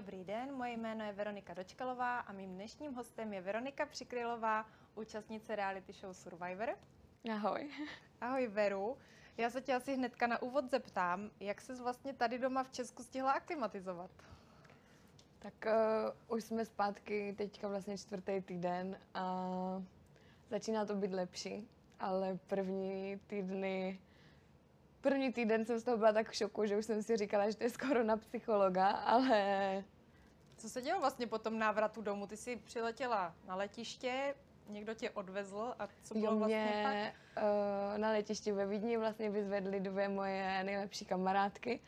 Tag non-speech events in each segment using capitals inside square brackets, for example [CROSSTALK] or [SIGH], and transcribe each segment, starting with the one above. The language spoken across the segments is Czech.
dobrý den, moje jméno je Veronika Dočkalová a mým dnešním hostem je Veronika Přikrylová, účastnice reality show Survivor. Ahoj. Ahoj Veru. Já se tě asi hnedka na úvod zeptám, jak se vlastně tady doma v Česku stihla aklimatizovat? Tak uh, už jsme zpátky teďka vlastně čtvrtý týden a začíná to být lepší, ale první týdny První týden jsem z toho byla tak v šoku, že už jsem si říkala, že to je skoro na psychologa, ale... Co se dělo vlastně po tom návratu domů? Ty jsi přiletěla na letiště, někdo tě odvezl a co bylo jo, vlastně mě, pak? Uh, na letišti ve Vídni vlastně vyzvedly dvě moje nejlepší kamarádky,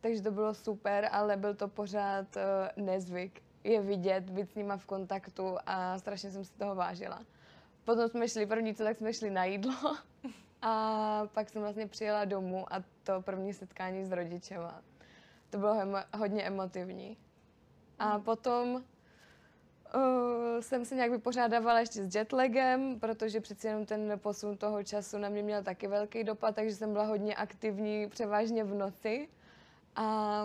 takže to bylo super, ale byl to pořád uh, nezvyk je vidět, být s nima v kontaktu a strašně jsem si toho vážila. Potom jsme šli, první co, tak jsme šli na jídlo [LAUGHS] a pak jsem vlastně přijela domů a to první setkání s rodičema. To bylo emo- hodně emotivní. A potom uh, jsem se nějak vypořádávala ještě s jetlagem, protože přeci jenom ten posun toho času na mě měl taky velký dopad, takže jsem byla hodně aktivní, převážně v noci. A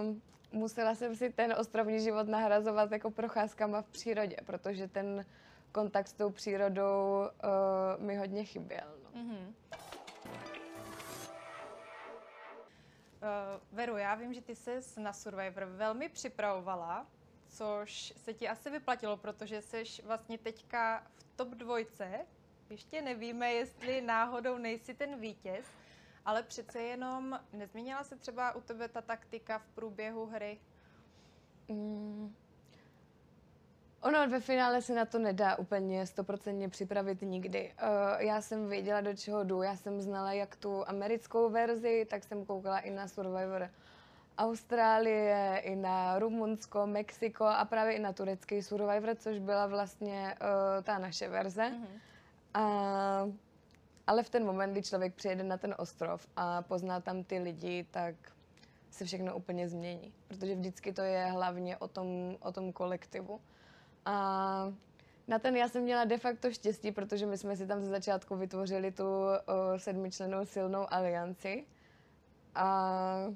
musela jsem si ten ostrovní život nahrazovat jako procházkama v přírodě, protože ten kontakt s tou přírodou uh, mi hodně chyběl. No. Mm-hmm. Uh, Veru, já vím, že ty se na Survivor velmi připravovala, což se ti asi vyplatilo, protože jsi vlastně teďka v top dvojce. Ještě nevíme, jestli náhodou nejsi ten vítěz, ale přece jenom nezměnila se třeba u tebe ta taktika v průběhu hry? Mm. Ono ve finále se na to nedá úplně stoprocentně připravit nikdy. Uh, já jsem věděla, do čeho jdu. Já jsem znala jak tu americkou verzi, tak jsem koukala i na Survivor Austrálie, i na Rumunsko, Mexiko a právě i na turecký Survivor, což byla vlastně uh, ta naše verze. Mm-hmm. A, ale v ten moment, kdy člověk přijede na ten ostrov a pozná tam ty lidi, tak se všechno úplně změní. Protože vždycky to je hlavně o tom, o tom kolektivu. A na ten já jsem měla de facto štěstí, protože my jsme si tam ze začátku vytvořili tu o, sedmičlenou silnou alianci. A,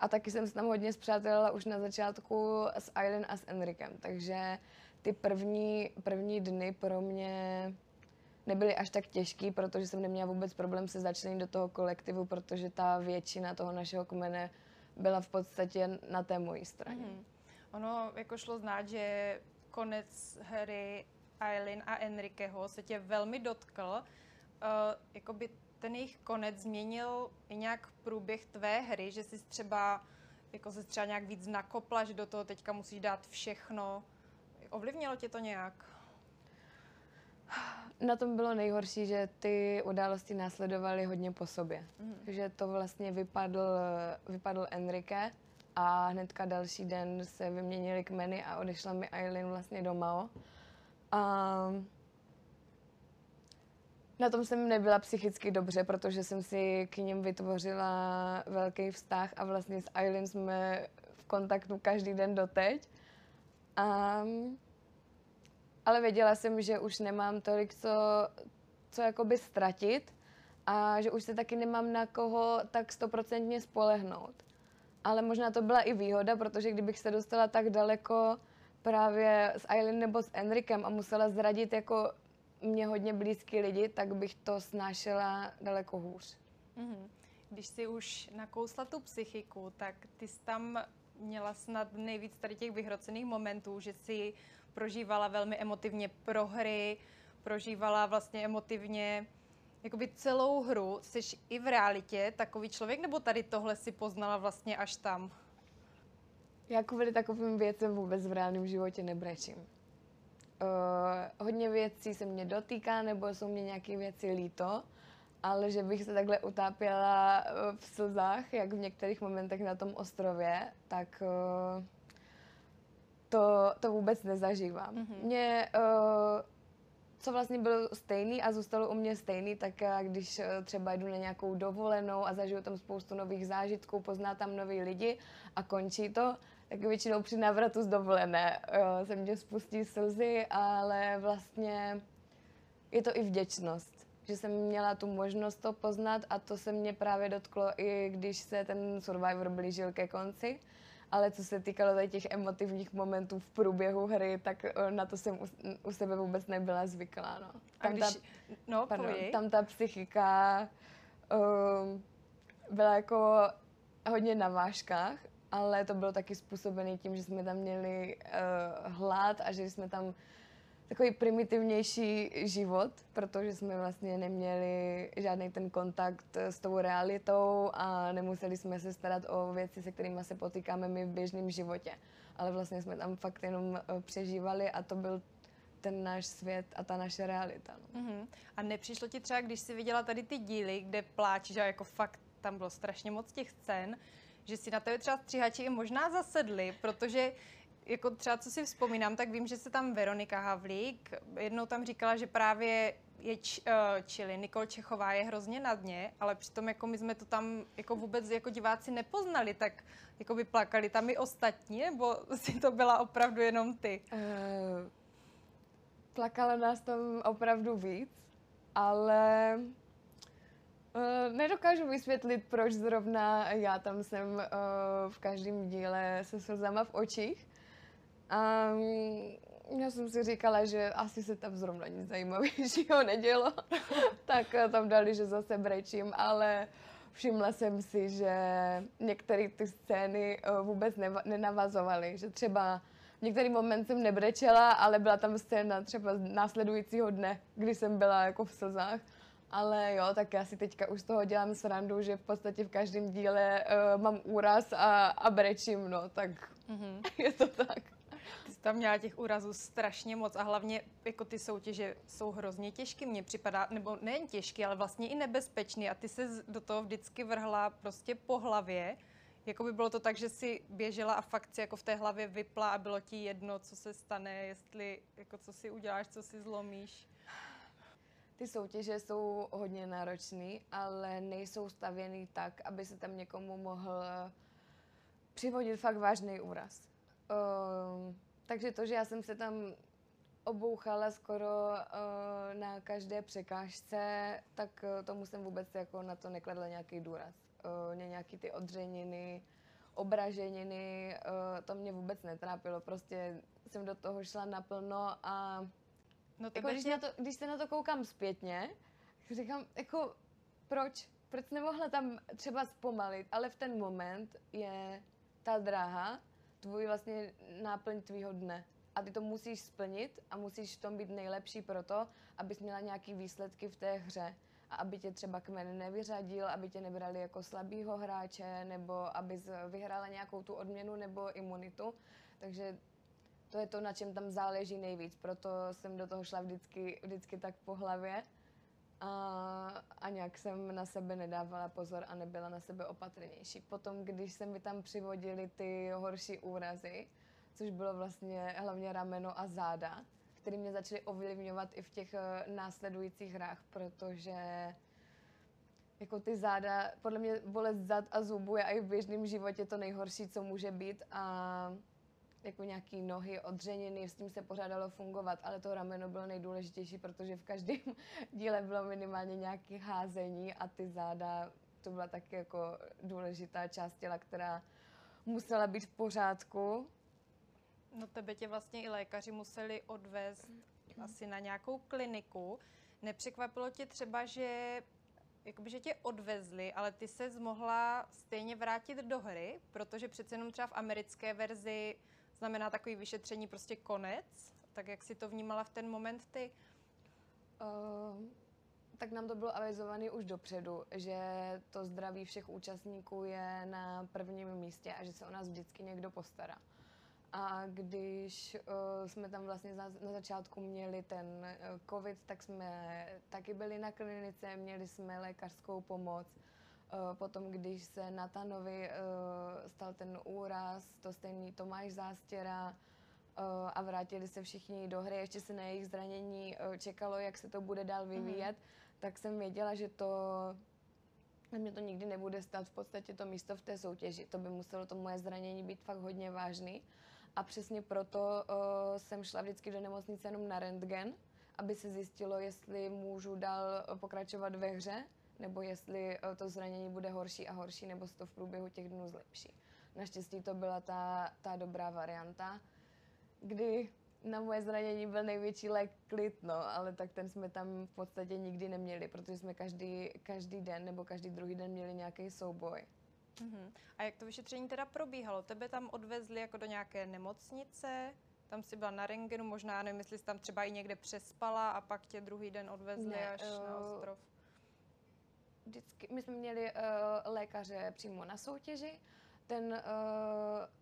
a taky jsem se tam hodně zpřátelila už na začátku s Aileen a s Enrikem, takže ty první, první dny pro mě nebyly až tak těžký, protože jsem neměla vůbec problém se začlenit do toho kolektivu, protože ta většina toho našeho kmene byla v podstatě na té mojí straně. Mm-hmm. Ono jako šlo znát, že konec hry Eileen a Enriqueho se tě velmi dotkl. Uh, jakoby ten jejich konec změnil i nějak průběh tvé hry, že jsi třeba jako se třeba nějak víc nakopla, že do toho teďka musíš dát všechno. Ovlivnilo tě to nějak? Na tom bylo nejhorší, že ty události následovaly hodně po sobě. Mm. Že to vlastně vypadl, vypadl Enrique a hnedka další den se vyměnili kmeny a odešla mi Eileen vlastně do Mao. A na tom jsem nebyla psychicky dobře, protože jsem si k ním vytvořila velký vztah a vlastně s Eileen jsme v kontaktu každý den doteď. A, ale věděla jsem, že už nemám tolik co, co jakoby ztratit a že už se taky nemám na koho tak stoprocentně spolehnout. Ale možná to byla i výhoda, protože kdybych se dostala tak daleko právě s Eileen nebo s Enrikem a musela zradit jako mě hodně blízký lidi, tak bych to snášela daleko hůř. Mm-hmm. Když jsi už nakousla tu psychiku, tak ty jsi tam měla snad nejvíc tady těch vyhrocených momentů, že si prožívala velmi emotivně prohry, prožívala vlastně emotivně jakoby celou hru. Jsi i v realitě takový člověk, nebo tady tohle si poznala vlastně až tam? Já kvůli takovým věcem vůbec v reálném životě nebrečím. Uh, hodně věcí se mě dotýká, nebo jsou mě nějaké věci líto, ale že bych se takhle utápěla eh, v slzách, jak v některých momentech na tom ostrově, tak uh, to, to vůbec nezažívám. Mm-hmm. Mě uh, co vlastně bylo stejný a zůstalo u mě stejný, tak já, když eh, třeba jdu na nějakou dovolenou a zažiju tam spoustu nových zážitků, pozná tam nový lidi a končí to, tak většinou při návratu z dovolené jo, se mě spustí slzy, ale vlastně je to i vděčnost, že jsem měla tu možnost to poznat a to se mě právě dotklo i když se ten Survivor blížil ke konci ale co se týkalo tady těch emotivních momentů v průběhu hry, tak uh, na to jsem u, u sebe vůbec nebyla zvyklá. No. A když, ta, no, pardon, tam ta psychika uh, byla jako hodně na vážkách, ale to bylo taky způsobené tím, že jsme tam měli uh, hlad a že jsme tam takový primitivnější život, protože jsme vlastně neměli žádný ten kontakt s tou realitou a nemuseli jsme se starat o věci, se kterými se potýkáme my v běžném životě. Ale vlastně jsme tam fakt jenom uh, přežívali a to byl ten náš svět a ta naše realita. No. Uh-huh. A nepřišlo ti třeba, když jsi viděla tady ty díly, kde pláčíš a jako fakt tam bylo strašně moc těch scén, že si na tebe třeba stříhači i možná zasedli, protože jako třeba co si vzpomínám, tak vím, že se tam Veronika Havlík jednou tam říkala, že právě je č, uh, čili Nikol Čechová je hrozně na dně, ale přitom jako my jsme to tam jako vůbec jako diváci nepoznali, tak jako by plakali tam i ostatní, nebo [LAUGHS] si to byla opravdu jenom ty? Uh, plakalo nás tam opravdu víc, ale Uh, nedokážu vysvětlit, proč zrovna já tam jsem uh, v každém díle se slzama v očích. Um, já jsem si říkala, že asi se tam zrovna nic zajímavějšího nedělo, [LAUGHS] tak uh, tam dali, že zase brečím, ale všimla jsem si, že některé ty scény uh, vůbec neva- nenavazovaly, že třeba v některý moment jsem nebrečela, ale byla tam scéna třeba následujícího dne, kdy jsem byla jako v slzách. Ale jo, tak já si teďka už z toho dělám srandu, že v podstatě v každém díle uh, mám úraz a, a brečím, no, tak mm-hmm. [LAUGHS] je to tak. Ty jsi tam měla těch úrazů strašně moc a hlavně jako ty soutěže jsou hrozně těžké, mně připadá, nebo nejen těžké, ale vlastně i nebezpečný a ty se do toho vždycky vrhla prostě po hlavě. Jako by bylo to tak, že si běžela a fakt si jako v té hlavě vypla a bylo ti jedno, co se stane, jestli, jako co si uděláš, co si zlomíš. Ty soutěže jsou hodně náročné, ale nejsou stavěný tak, aby se tam někomu mohl přivodit fakt vážný úraz. Uh, takže to, že já jsem se tam obouchala skoro uh, na každé překážce, tak uh, tomu jsem vůbec jako na to nekladla nějaký důraz. Uh, nějaký ty odřeniny, obraženiny, uh, to mě vůbec netrápilo. Prostě jsem do toho šla naplno a No jako, když, na to, když se na to koukám zpětně, říkám, jako, proč? Proč nemohla tam třeba zpomalit? Ale v ten moment je ta dráha tvůj vlastně náplň tvýho dne. A ty to musíš splnit a musíš v tom být nejlepší proto, abys měla nějaký výsledky v té hře. A aby tě třeba kmen nevyřadil, aby tě nebrali jako slabýho hráče, nebo abys vyhrála nějakou tu odměnu nebo imunitu. Takže to je to, na čem tam záleží nejvíc, proto jsem do toho šla vždycky, vždycky tak po hlavě a, a nějak jsem na sebe nedávala pozor a nebyla na sebe opatrnější. Potom, když se mi tam přivodili ty horší úrazy, což bylo vlastně hlavně rameno a záda, které mě začaly ovlivňovat i v těch eh, následujících hrách, protože jako ty záda, podle mě bolest zad a zubu je i v běžném životě to nejhorší, co může být a jako nějaký nohy, odřeniny, s tím se pořád dalo fungovat, ale to rameno bylo nejdůležitější, protože v každém [LAUGHS] díle bylo minimálně nějaké házení a ty záda, to byla taky jako důležitá část těla, která musela být v pořádku. No tebe tě vlastně i lékaři museli odvést asi na nějakou kliniku. Nepřekvapilo tě třeba, že jakoby, že tě odvezli, ale ty se mohla stejně vrátit do hry, protože přece jenom třeba v americké verzi znamená takový vyšetření prostě konec? Tak jak si to vnímala v ten moment ty? Uh, tak nám to bylo avizované už dopředu, že to zdraví všech účastníků je na prvním místě a že se o nás vždycky někdo postará. A když uh, jsme tam vlastně za, na začátku měli ten uh, covid, tak jsme taky byli na klinice, měli jsme lékařskou pomoc, Eh, potom, když se Natanovi uh, stal ten úraz, to stejný Tomáš Zástěra uh, a vrátili se všichni do hry, ještě se na jejich zranění čekalo, jak se to bude dál mhm. vyvíjet, mm-hmm. tak jsem věděla, že to mě to nikdy nebude stát v podstatě to místo v té soutěži. To by muselo to moje zranění být fakt hodně vážný. A přesně proto uh, jsem šla vždycky do nemocnice jenom na rentgen, aby se zjistilo, jestli můžu dál pokračovat ve hře nebo jestli eh, to zranění bude horší a horší, nebo se to v průběhu těch dnů zlepší. Naštěstí to byla ta, ta dobrá varianta, kdy na moje zranění byl největší lék klid, no, ale tak ten jsme tam v podstatě nikdy neměli, protože jsme každý, každý den nebo každý druhý den měli nějaký souboj. Mm-hmm. A jak to vyšetření teda probíhalo? Tebe tam odvezli jako do nějaké nemocnice? Tam si byla na rengenu, možná nevím, jestli jsi tam třeba i někde přespala a pak tě druhý den odvezli ne, až uh, na ostrov. Vždycky, my jsme měli uh, lékaře přímo na soutěži, ten, uh,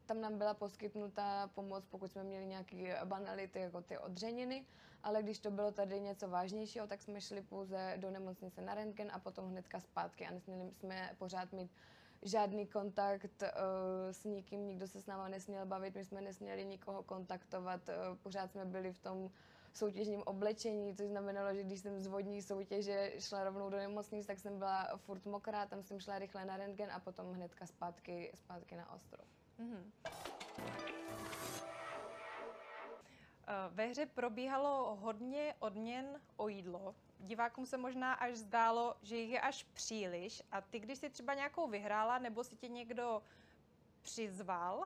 tam nám byla poskytnuta pomoc, pokud jsme měli nějaké banality, jako ty odřeniny, ale když to bylo tady něco vážnějšího, tak jsme šli pouze do nemocnice na rentgen a potom hnedka zpátky. A nesměli jsme pořád mít žádný kontakt uh, s nikým, nikdo se s náma nesměl bavit, my jsme nesměli nikoho kontaktovat, uh, pořád jsme byli v tom soutěžním oblečení, což znamenalo, že když jsem z vodní soutěže šla rovnou do nemocnice, tak jsem byla furt mokrá, tam jsem šla rychle na rentgen a potom hnedka zpátky, zpátky na ostrov. Mm-hmm. Ve hře probíhalo hodně odměn o jídlo. Divákům se možná až zdálo, že jich je až příliš a ty, když jsi třeba nějakou vyhrála nebo si tě někdo přizval,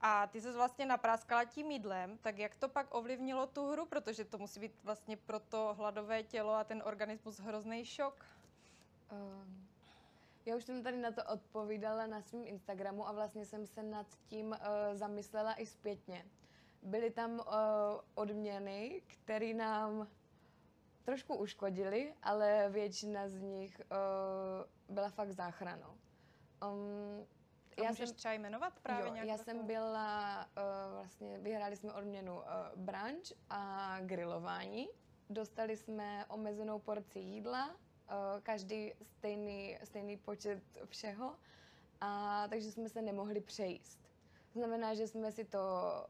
a ty se vlastně napráskala tím jídlem, tak jak to pak ovlivnilo tu hru, protože to musí být vlastně pro to hladové tělo a ten organismus hrozný šok? Um, já už jsem tady na to odpovídala na svém Instagramu a vlastně jsem se nad tím uh, zamyslela i zpětně. Byly tam uh, odměny, které nám trošku uškodily, ale většina z nich uh, byla fakt záchranou. Um, a já můžeš jsem, třeba jmenovat právě jo, nějak já jsem byla, uh, vlastně vyhráli jsme odměnu uh, brunch a grilování. Dostali jsme omezenou porci jídla, uh, každý stejný, stejný počet všeho, a takže jsme se nemohli přejíst. Znamená, že jsme si to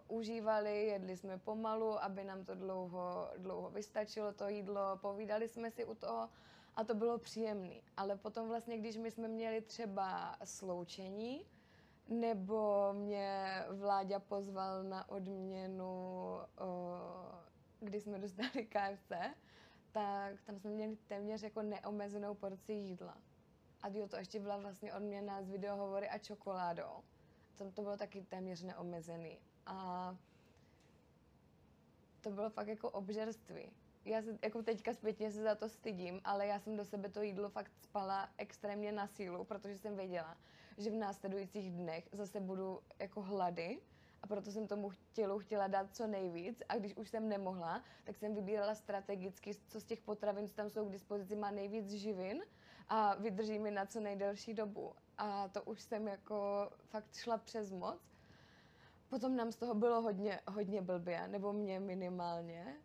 užívali, jedli jsme pomalu, aby nám to dlouho, dlouho vystačilo, to jídlo, povídali jsme si u toho a to bylo příjemné. Ale potom vlastně, když my jsme měli třeba sloučení, nebo mě Vláďa pozval na odměnu, kdy jsme dostali KFC, tak tam jsme měli téměř jako neomezenou porci jídla. A jo, to ještě byla vlastně odměna z videohovory a čokoládou. Tam to bylo taky téměř neomezený. A to bylo fakt jako obžerství. Já se, jako teďka zpětně se za to stydím, ale já jsem do sebe to jídlo fakt spala extrémně na sílu, protože jsem věděla, že v následujících dnech zase budu jako hlady a proto jsem tomu tělu chtěla dát co nejvíc a když už jsem nemohla, tak jsem vybírala strategicky, co z těch potravin, co tam jsou k dispozici, má nejvíc živin a vydrží mi na co nejdelší dobu. A to už jsem jako fakt šla přes moc. Potom nám z toho bylo hodně, hodně blbě, nebo mě minimálně,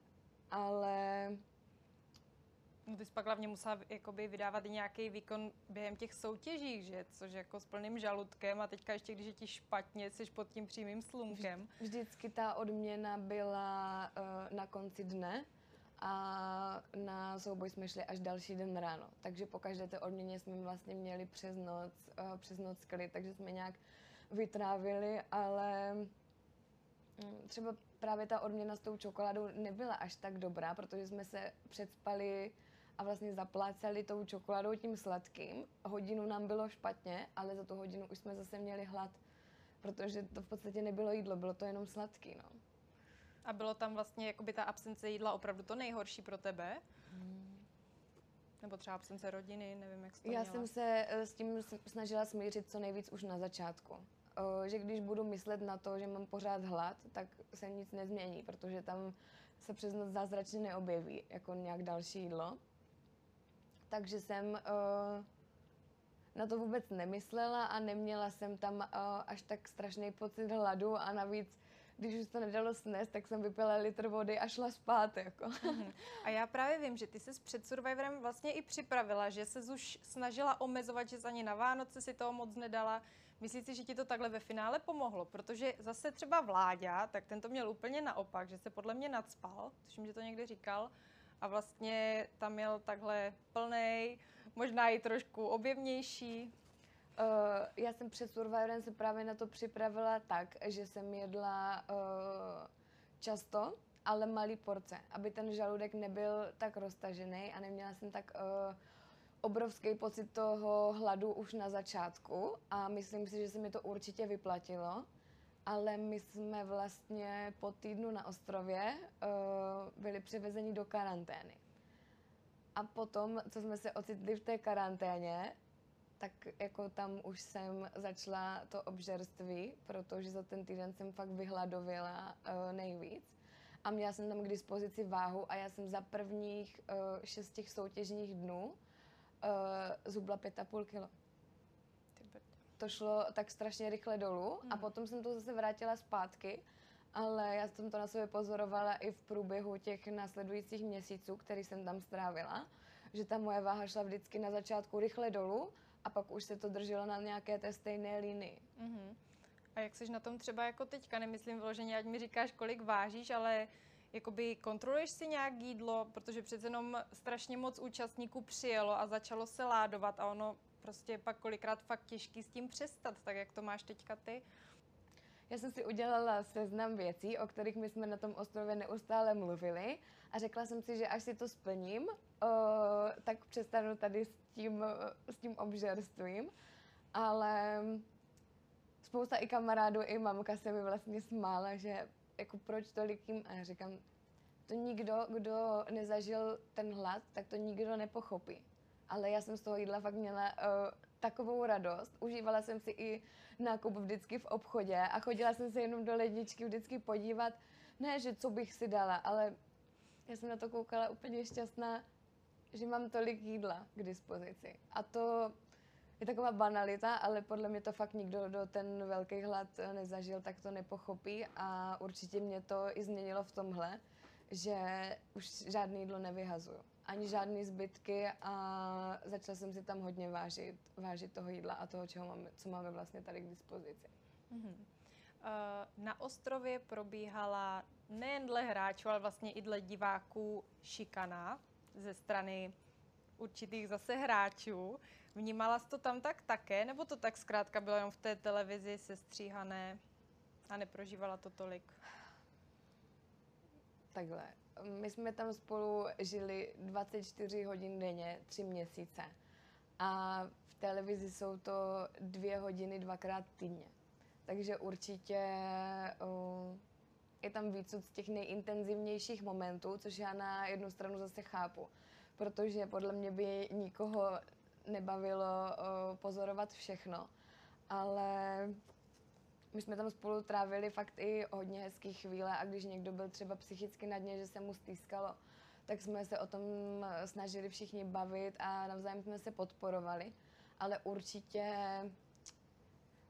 ale No ty jsi pak hlavně musela jakoby vydávat nějaký výkon během těch soutěží, že? Což jako s plným žaludkem a teďka ještě, když je ti špatně, jsi pod tím přímým slunkem. Vždycky ta odměna byla uh, na konci dne a na souboj jsme šli až další den ráno. Takže po každé té odměně jsme vlastně měli přes noc, uh, přes noc klid, takže jsme nějak vytrávili, ale um, třeba právě ta odměna s tou čokoládou nebyla až tak dobrá, protože jsme se předspali a vlastně zapláceli tou čokoládou tím sladkým. Hodinu nám bylo špatně, ale za tu hodinu už jsme zase měli hlad, protože to v podstatě nebylo jídlo, bylo to jenom sladký, no. A bylo tam vlastně jakoby ta absence jídla opravdu to nejhorší pro tebe? Hmm. Nebo třeba absence rodiny, nevím, jak to Já měla. jsem se eh, s tím snažila smířit co nejvíc už na začátku. O, že když budu myslet na to, že mám pořád hlad, tak se nic nezmění, protože tam se přes noc zázračně neobjeví jako nějak další jídlo takže jsem uh, na to vůbec nemyslela a neměla jsem tam uh, až tak strašný pocit hladu a navíc když už to nedalo snést, tak jsem vypila litr vody a šla spát. Jako. Mhm. A já právě vím, že ty jsi před Survivorem vlastně i připravila, že se už snažila omezovat, že ani na Vánoce si toho moc nedala. Myslíš si, že ti to takhle ve finále pomohlo? Protože zase třeba Vláďa, tak ten to měl úplně naopak, že se podle mě nadspal, tuším, že to někdy říkal, a vlastně tam měl takhle plný, možná i trošku objevnější. Uh, já jsem před Survivorem se právě na to připravila tak, že jsem jedla uh, často, ale malý porce, aby ten žaludek nebyl tak roztažený a neměla jsem tak uh, obrovský pocit toho hladu už na začátku a myslím si, že se mi to určitě vyplatilo. Ale my jsme vlastně po týdnu na ostrově uh, byli převezeni do karantény. A potom, co jsme se ocitli v té karanténě, tak jako tam už jsem začala to obžerství, protože za ten týden jsem fakt vyhladověla uh, nejvíc. A měla jsem tam k dispozici váhu a já jsem za prvních uh, šest těch soutěžních dnů uh, zhubla pět a půl kilo. To šlo tak strašně rychle dolů hmm. a potom jsem to zase vrátila zpátky, ale já jsem to na sobě pozorovala i v průběhu těch následujících měsíců, který jsem tam strávila, že ta moje váha šla vždycky na začátku rychle dolů a pak už se to drželo na nějaké té stejné linii. Mm-hmm. A jak jsi na tom třeba jako teďka, nemyslím vyloženě, ať mi říkáš, kolik vážíš, ale jakoby kontroluješ si nějak jídlo, protože přece jenom strašně moc účastníků přijelo a začalo se ládovat a ono prostě pak kolikrát fakt těžký s tím přestat, tak jak to máš teďka ty? Já jsem si udělala seznam věcí, o kterých my jsme na tom ostrově neustále mluvili a řekla jsem si, že až si to splním, o, tak přestanu tady s tím, s tím obžerstvím. Ale spousta i kamarádů, i mamka se mi vlastně smála, že jako proč tolikým, a já říkám, to nikdo, kdo nezažil ten hlad, tak to nikdo nepochopí. Ale já jsem z toho jídla fakt měla uh, takovou radost. Užívala jsem si i nákup vždycky v obchodě a chodila jsem se jenom do ledničky vždycky podívat. Ne, že co bych si dala, ale já jsem na to koukala úplně šťastná, že mám tolik jídla k dispozici. A to je taková banalita, ale podle mě to fakt nikdo, kdo ten velký hlad nezažil, tak to nepochopí a určitě mě to i změnilo v tomhle, že už žádný jídlo nevyhazuju. Ani žádné zbytky a začala jsem si tam hodně vážit, vážit toho jídla a toho, čeho máme, co máme vlastně tady k dispozici. Mm-hmm. Na ostrově probíhala nejen dle hráčů, ale vlastně i dle diváků šikana ze strany určitých zase hráčů. Vnímala jsi to tam tak také, nebo to tak zkrátka bylo jenom v té televizi sestříhané a neprožívala to tolik? Takhle. My jsme tam spolu žili 24 hodin denně, tři měsíce. A v televizi jsou to dvě hodiny dvakrát týdně. Takže určitě uh, je tam víc z těch nejintenzivnějších momentů, což já na jednu stranu zase chápu protože podle mě by nikoho nebavilo uh, pozorovat všechno. Ale my jsme tam spolu trávili fakt i hodně hezkých chvíle a když někdo byl třeba psychicky na dně, že se mu stýskalo, tak jsme se o tom snažili všichni bavit a navzájem jsme se podporovali. Ale určitě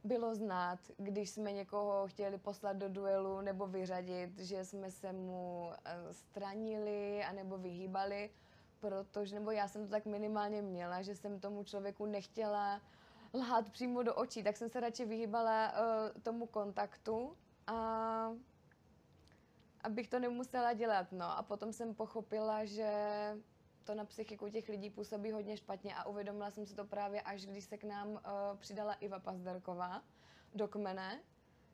bylo znát, když jsme někoho chtěli poslat do duelu nebo vyřadit, že jsme se mu stranili anebo vyhýbali, protože, nebo já jsem to tak minimálně měla, že jsem tomu člověku nechtěla lhát přímo do očí, tak jsem se radši vyhýbala uh, tomu kontaktu a abych to nemusela dělat. No a potom jsem pochopila, že to na psychiku těch lidí působí hodně špatně a uvědomila jsem si to právě až když se k nám uh, přidala Iva Pazderková do kmene,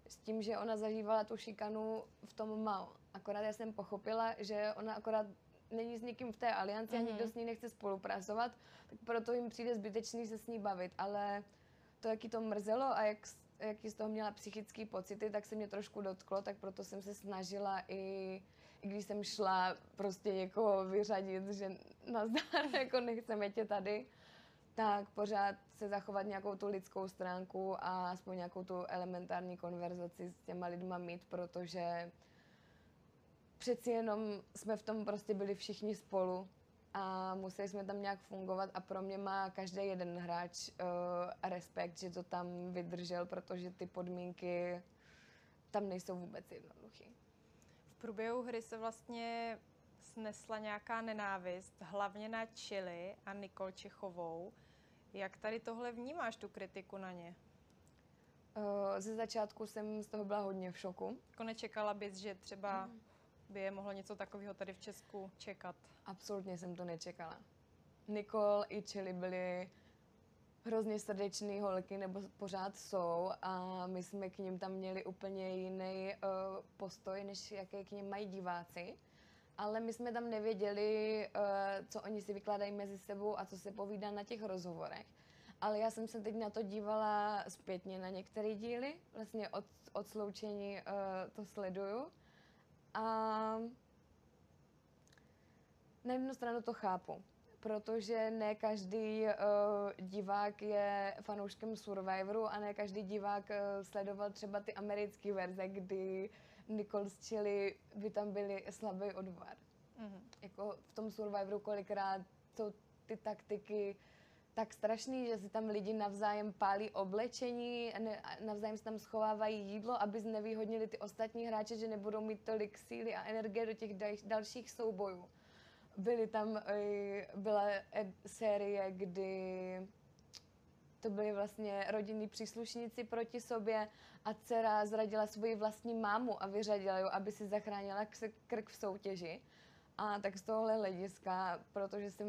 s tím, že ona zažívala tu šikanu v tom mal. Akorát já jsem pochopila, že ona akorát není s nikým v té alianci mm-hmm. a nikdo mhm. s ní nechce spolupracovat, tak proto jim přijde zbytečný se s ní bavit. Ale to, jak to mrzelo a jak, jaký z toho měla psychické pocity, tak se mě trošku dotklo, tak proto jsem se snažila i, i když jsem šla prostě někoho vyřadit, že nazdar, [LAUGHS] jako nechceme tě tady, tak pořád se zachovat nějakou tu lidskou stránku a aspoň nějakou tu elementární konverzaci s těma lidma mít, protože přeci jenom jsme v tom prostě byli všichni spolu a museli jsme tam nějak fungovat a pro mě má každý jeden hráč uh, respekt, že to tam vydržel, protože ty podmínky tam nejsou vůbec jednoduché. V průběhu hry se vlastně snesla nějaká nenávist, hlavně na Chili a Nikol Čechovou. Jak tady tohle vnímáš, tu kritiku na ně? Uh, ze začátku jsem z toho byla hodně v šoku. Jako nečekala bys, že třeba mm by je mohlo něco takového tady v Česku čekat? Absolutně jsem to nečekala. Nikol i Chili byli hrozně srdečný holky, nebo pořád jsou a my jsme k ním tam měli úplně jiný uh, postoj, než jaké k ním mají diváci. ale my jsme tam nevěděli, uh, co oni si vykládají mezi sebou a co se povídá na těch rozhovorech. Ale já jsem se teď na to dívala zpětně na některé díly, vlastně od, od sloučení uh, to sleduju. A na jednu stranu to chápu, protože ne každý uh, divák je fanouškem Survivoru a ne každý divák uh, sledoval třeba ty americké verze, kdy Nicole z Chile by tam byly slabý odvar. Mm-hmm. Jako v tom Survivoru kolikrát jsou ty taktiky tak strašný, že si tam lidi navzájem pálí oblečení, navzájem si tam schovávají jídlo, aby znevýhodnili ty ostatní hráče, že nebudou mít tolik síly a energie do těch dalších soubojů. Byly tam, byla série, kdy to byli vlastně rodinní příslušníci proti sobě a dcera zradila svoji vlastní mámu a vyřadila ji, aby si zachránila krk v soutěži. A tak z tohohle hlediska, protože jsem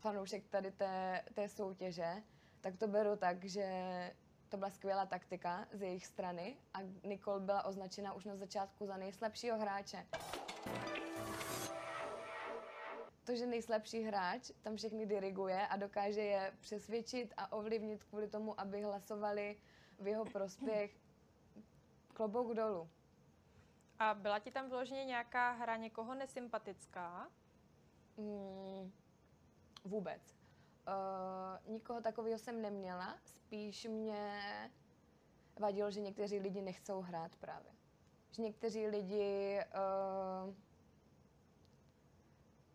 fanoušek tady té, té soutěže, tak to beru tak, že to byla skvělá taktika z jejich strany a Nicole byla označena už na začátku za nejslabšího hráče. To, že nejslabší hráč tam všechny diriguje a dokáže je přesvědčit a ovlivnit kvůli tomu, aby hlasovali v jeho prospěch, [CLEARS THROAT] klobouk dolů. A byla ti tam vyloženě nějaká hra někoho nesympatická? Mm, Vůbec. Uh, nikoho takového jsem neměla, spíš mě vadilo, že někteří lidi nechcou hrát právě. Že někteří lidi uh,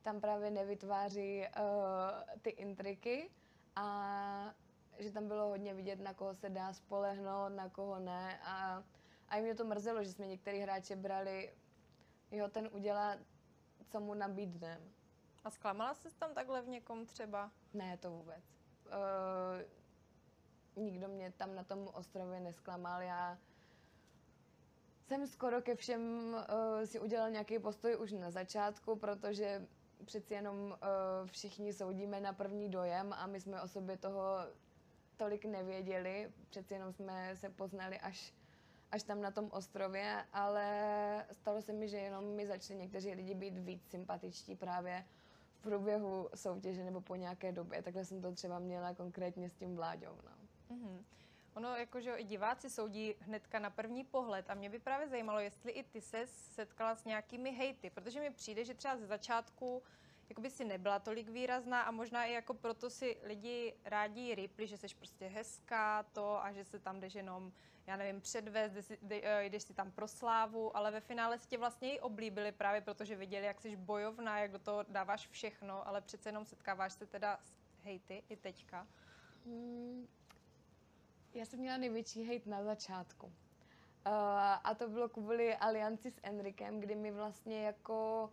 tam právě nevytváří uh, ty intriky a že tam bylo hodně vidět, na koho se dá spolehnout, na koho ne. A, a i mě to mrzelo, že jsme některý hráče brali, jo, ten udělá, co mu nabídneme. A zklamala jsi tam takhle v někom třeba? Ne, to vůbec. Uh, nikdo mě tam na tom ostrově nesklamal. Já jsem skoro ke všem uh, si udělal nějaký postoj už na začátku, protože přeci jenom uh, všichni soudíme na první dojem a my jsme o sobě toho tolik nevěděli. Přeci jenom jsme se poznali až, až tam na tom ostrově, ale stalo se mi, že jenom mi začali někteří lidi být víc sympatičtí právě průběhu soutěže nebo po nějaké době. Takhle jsem to třeba měla konkrétně s tím Vláďou. No. Mm-hmm. Ono, jakože i diváci soudí hnedka na první pohled a mě by právě zajímalo, jestli i ty se setkala s nějakými hejty, protože mi přijde, že třeba ze začátku jakoby si nebyla tolik výrazná a možná i jako proto si lidi rádi ripli, že jsi prostě hezká to a že se tam jdeš jenom, já nevím, předvést, eh, jdeš si tam pro slávu, ale ve finále si tě vlastně i oblíbili právě protože viděli, jak jsi bojovná, jak do toho dáváš všechno, ale přece jenom setkáváš se teda s hejty i teďka. Hmm, já jsem měla největší hejt na začátku. Uh, a to bylo kvůli alianci s Enrikem, kdy mi vlastně jako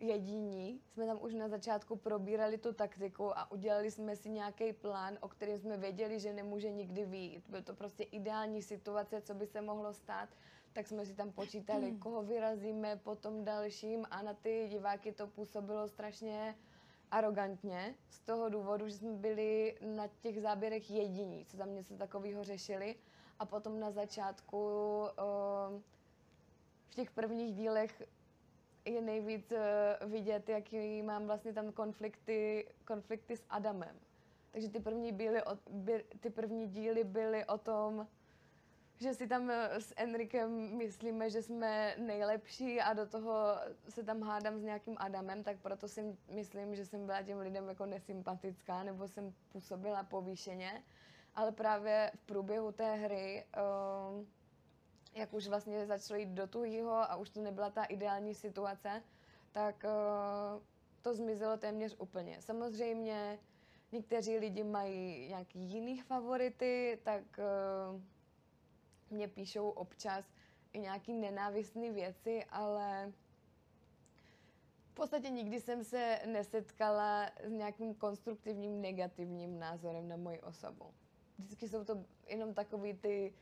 jediní jsme tam už na začátku probírali tu taktiku a udělali jsme si nějaký plán, o kterém jsme věděli, že nemůže nikdy výjít. Byl to prostě ideální situace, co by se mohlo stát, tak jsme si tam počítali, hmm. koho vyrazíme po tom dalším a na ty diváky to působilo strašně arrogantně, z toho důvodu, že jsme byli na těch záběrech jediní, co tam něco takového řešili. A potom na začátku v těch prvních dílech je nejvíc uh, vidět, jaký mám vlastně tam konflikty, konflikty s Adamem. Takže ty první, byly o, by, ty první díly byly o tom, že si tam eh, s Enrikem myslíme, že jsme nejlepší a do toho se tam hádám s nějakým Adamem, tak proto si myslím, že jsem byla těm lidem jako nesympatická nebo jsem působila povýšeně. Ale právě v průběhu té hry uh, jak už vlastně začalo jít do tuhýho a už to nebyla ta ideální situace, tak uh, to zmizelo téměř úplně. Samozřejmě někteří lidi mají nějaký jiný favority, tak uh, mě píšou občas i nějaký nenávistné věci, ale v podstatě nikdy jsem se nesetkala s nějakým konstruktivním negativním názorem na moji osobu. Vždycky jsou to jenom takový ty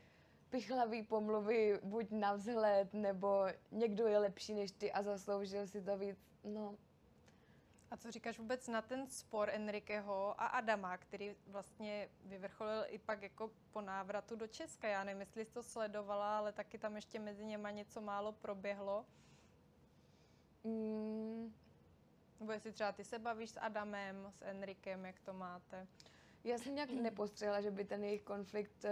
pichlavý pomluvy buď na vzhled, nebo někdo je lepší než ty a zasloužil si to víc. No. A co říkáš vůbec na ten spor Enriqueho a Adama, který vlastně vyvrcholil i pak jako po návratu do Česka? Já nevím, jestli jsi to sledovala, ale taky tam ještě mezi něma něco málo proběhlo. Mm, Nebo jestli třeba ty se bavíš s Adamem, s Enrikem, jak to máte? Já jsem nějak [CLEARS THROAT] nepostřehla, že by ten jejich konflikt uh,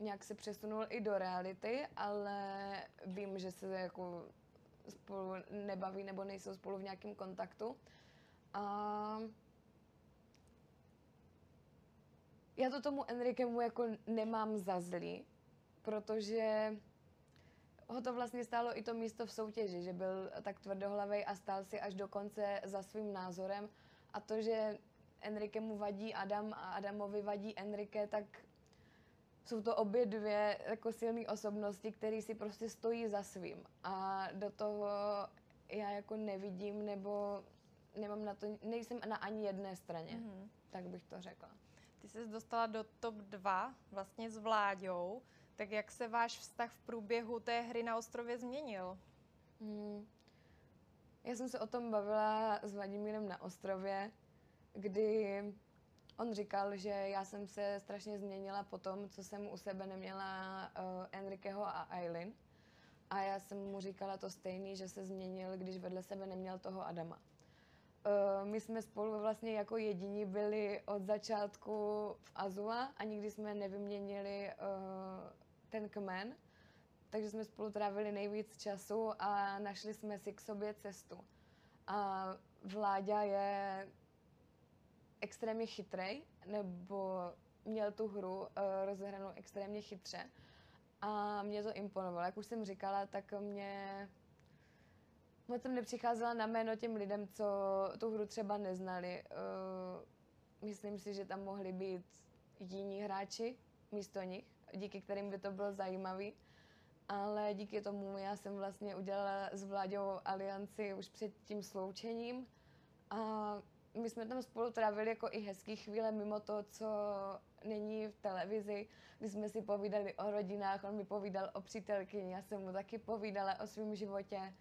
nějak se přesunul i do reality, ale vím, že se jako spolu nebaví nebo nejsou spolu v nějakém kontaktu. A já to tomu Enrikemu jako nemám za zlý, protože ho to vlastně stálo i to místo v soutěži, že byl tak tvrdohlavý a stál si až do konce za svým názorem. A to, že Enrikemu vadí Adam a Adamovi vadí Enrique, tak jsou to obě dvě jako silné osobnosti, které si prostě stojí za svým. A do toho já jako nevidím, nebo nemám na to, nejsem na ani jedné straně, mm-hmm. tak bych to řekla. Ty jsi dostala do top 2 vlastně s Vláďou, tak jak se váš vztah v průběhu té hry na ostrově změnil? Hmm. Já jsem se o tom bavila s Vladimírem na ostrově, kdy on říkal, že já jsem se strašně změnila po tom, co jsem u sebe neměla uh, Enriqueho a Aileen. A já jsem mu říkala to stejný, že se změnil, když vedle sebe neměl toho Adama. Uh, my jsme spolu vlastně jako jediní byli od začátku v Azua a nikdy jsme nevyměnili uh, ten kmen, takže jsme spolu trávili nejvíc času a našli jsme si k sobě cestu. A Vláďa je extrémně chytrý, nebo měl tu hru uh, rozehranou extrémně chytře. A mě to imponovalo. Jak už jsem říkala, tak mě moc jsem nepřicházela na jméno těm lidem, co tu hru třeba neznali. Uh, myslím si, že tam mohli být jiní hráči místo nich, díky kterým by to bylo zajímavý. Ale díky tomu já jsem vlastně udělala s Vláďou alianci už před tím sloučením. A my jsme tam spolu trávili jako i hezký chvíle mimo to, co není v televizi, kdy jsme si povídali o rodinách, on mi povídal o přítelkyni, já jsem mu taky povídala o svém životě.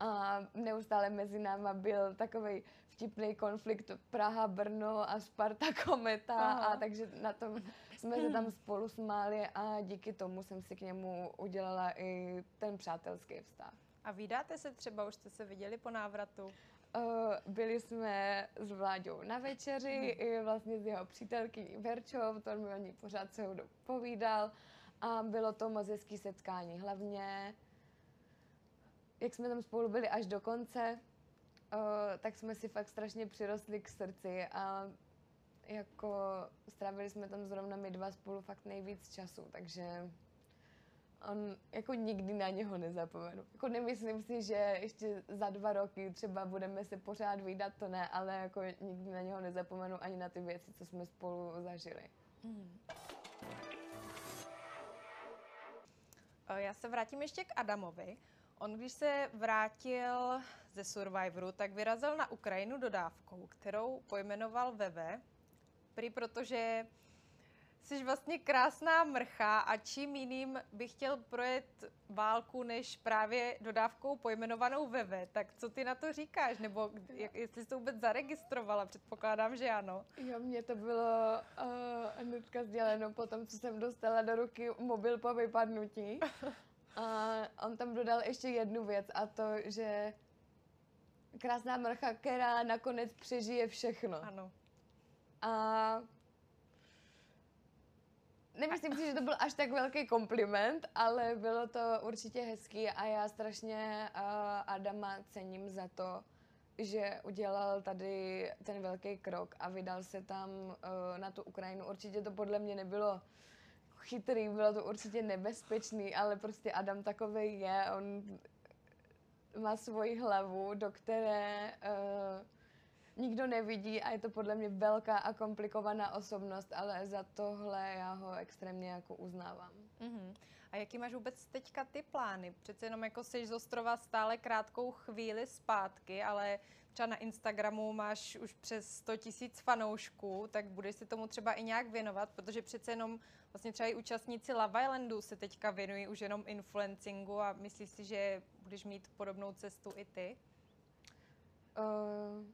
A neustále mezi náma byl takový vtipný konflikt Praha, Brno a Sparta [LAUGHS] Kometa, Aha. a takže na tom jsme se tam [CLEARS THROAT] spolu smáli a díky tomu jsem si k němu udělala i ten přátelský vztah. A vydáte se třeba, už jste se viděli po návratu? Uh, byli jsme s Vláďou na večeři, hmm. i vlastně s jeho přítelkyní Verčou, to mi o ní pořád celou dobu povídal a bylo to moc hezký setkání. Hlavně, jak jsme tam spolu byli až do konce, uh, tak jsme si fakt strašně přirostli k srdci a jako strávili jsme tam zrovna my dva spolu fakt nejvíc času, takže on jako nikdy na něho nezapomenu. Jako nemyslím si, že ještě za dva roky třeba budeme se pořád vydat, to ne, ale jako nikdy na něho nezapomenu ani na ty věci, co jsme spolu zažili. Hmm. Já se vrátím ještě k Adamovi. On, když se vrátil ze Survivoru, tak vyrazil na Ukrajinu dodávkou, kterou pojmenoval Veve, prý protože jsi vlastně krásná mrcha a čím jiným bych chtěl projet válku, než právě dodávkou pojmenovanou Veve. Tak co ty na to říkáš? Nebo jak, jestli jsi to vůbec zaregistrovala? Předpokládám, že ano. Jo, mně to bylo uh, hnedka sděleno po tom, co jsem dostala do ruky mobil po vypadnutí. A on tam dodal ještě jednu věc a to, že krásná mrcha, která nakonec přežije všechno. Ano. A Nemyslím si, že to byl až tak velký kompliment, ale bylo to určitě hezký a já strašně uh, Adama cením za to, že udělal tady ten velký krok a vydal se tam uh, na tu Ukrajinu. Určitě to podle mě nebylo chytrý, bylo to určitě nebezpečný, ale prostě Adam takový je, on má svoji hlavu, do které uh, nikdo nevidí a je to podle mě velká a komplikovaná osobnost, ale za tohle já ho extrémně jako uznávám. Uh-huh. A jaký máš vůbec teďka ty plány? Přece jenom jako jsi z ostrova stále krátkou chvíli zpátky, ale třeba na Instagramu máš už přes 100 tisíc fanoušků, tak budeš se tomu třeba i nějak věnovat, protože přece jenom vlastně třeba i účastníci Love Islandu se teďka věnují už jenom influencingu a myslíš si, že budeš mít podobnou cestu i ty? Uh,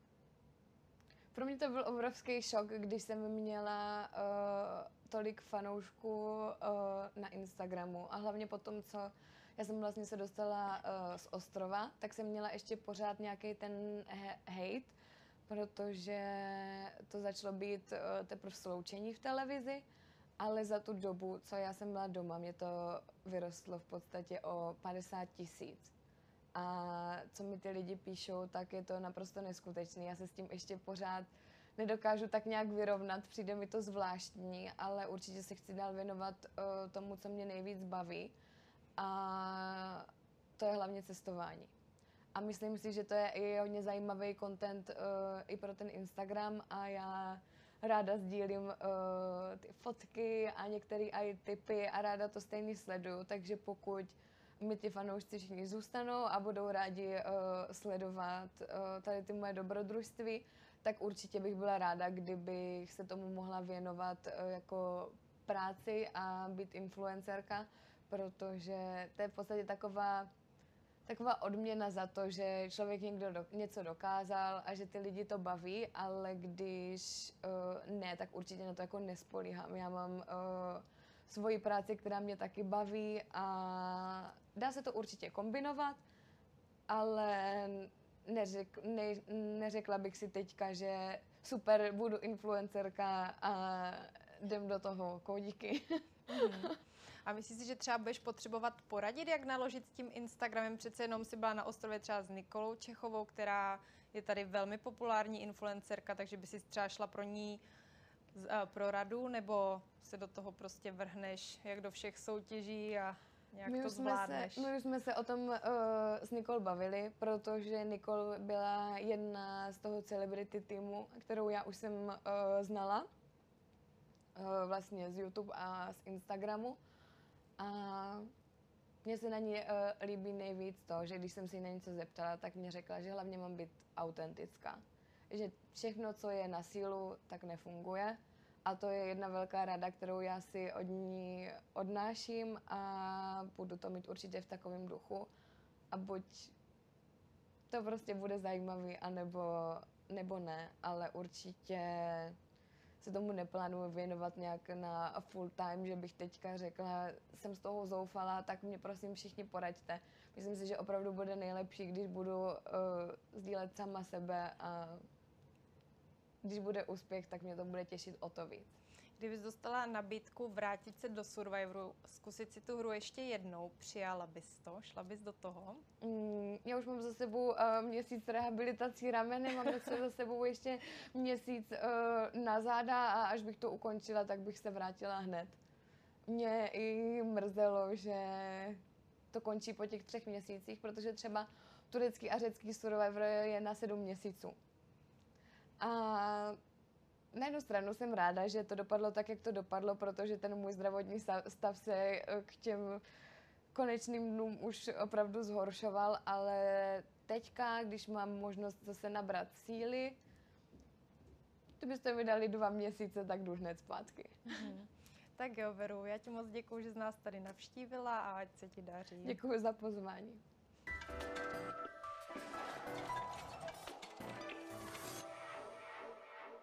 pro mě to byl obrovský šok, když jsem měla uh, tolik fanoušků uh, na Instagramu a hlavně po tom, co já jsem vlastně se dostala uh, z ostrova, tak jsem měla ještě pořád nějaký ten he- hate, protože to začalo být uh, teprve sloučení v televizi, ale za tu dobu, co já jsem byla doma, mě to vyrostlo v podstatě o 50 tisíc. A co mi ty lidi píšou, tak je to naprosto neskutečné. Já se s tím ještě pořád nedokážu tak nějak vyrovnat, přijde mi to zvláštní, ale určitě se chci dál věnovat uh, tomu, co mě nejvíc baví. A to je hlavně cestování. A myslím si, že to je i hodně zajímavý content uh, i pro ten Instagram a já ráda sdílím uh, ty fotky a některé i typy a ráda to stejně sleduju, takže pokud mi ti fanoušci všichni zůstanou a budou rádi uh, sledovat uh, tady ty moje dobrodružství, tak určitě bych byla ráda, kdybych se tomu mohla věnovat uh, jako práci a být influencerka, protože to je v podstatě taková taková odměna za to, že člověk někdo do, něco dokázal a že ty lidi to baví, ale když uh, ne, tak určitě na to jako nespolíhám. Já mám uh, svoji práci, která mě taky baví a dá se to určitě kombinovat, ale neřek, ne, neřekla bych si teďka, že super, budu influencerka a jdem do toho kódíky. Mm. A myslíš si, že třeba budeš potřebovat poradit, jak naložit s tím Instagramem? Přece jenom si byla na ostrově třeba s Nikolou Čechovou, která je tady velmi populární influencerka, takže by si třeba šla pro ní pro radu, nebo se do toho prostě vrhneš, jak do všech soutěží a nějak my to zvládneš? Se, my už jsme se o tom uh, s Nikol bavili, protože Nikol byla jedna z toho celebrity týmu, kterou já už jsem uh, znala uh, vlastně z YouTube a z Instagramu. A mně se na ní uh, líbí nejvíc to, že když jsem si na něco zeptala, tak mě řekla, že hlavně mám být autentická. Že všechno, co je na sílu, tak nefunguje. A to je jedna velká rada, kterou já si od ní odnáším a budu to mít určitě v takovém duchu. A buď to prostě bude zajímavý, anebo, nebo ne, ale určitě se tomu neplánuju věnovat nějak na full time, že bych teďka řekla, jsem z toho zoufala, tak mě prosím všichni poraďte. Myslím si, že opravdu bude nejlepší, když budu uh, sdílet sama sebe a když bude úspěch, tak mě to bude těšit o to víc. Kdybys dostala nabídku vrátit se do Survivoru, zkusit si tu hru ještě jednou, přijala bys to? Šla bys do toho? Mm, já už mám za sebou uh, měsíc rehabilitací ramene, mám za sebou ještě měsíc uh, na záda a až bych to ukončila, tak bych se vrátila hned. Mě i mrzelo, že to končí po těch třech měsících, protože třeba turecký a řecký Survivor je na sedm měsíců. A na jednu stranu jsem ráda, že to dopadlo tak, jak to dopadlo, protože ten můj zdravotní stav se eh, k těm konečným dnům už opravdu zhoršoval, ale teďka, když mám možnost zase nabrat síly, kdybyste mi dali dva měsíce, tak jdu hned zpátky. Mm-hmm. Tak jo, Veru, já ti moc děkuji, že jsi nás tady navštívila a ať se ti daří. Děkuji za pozvání.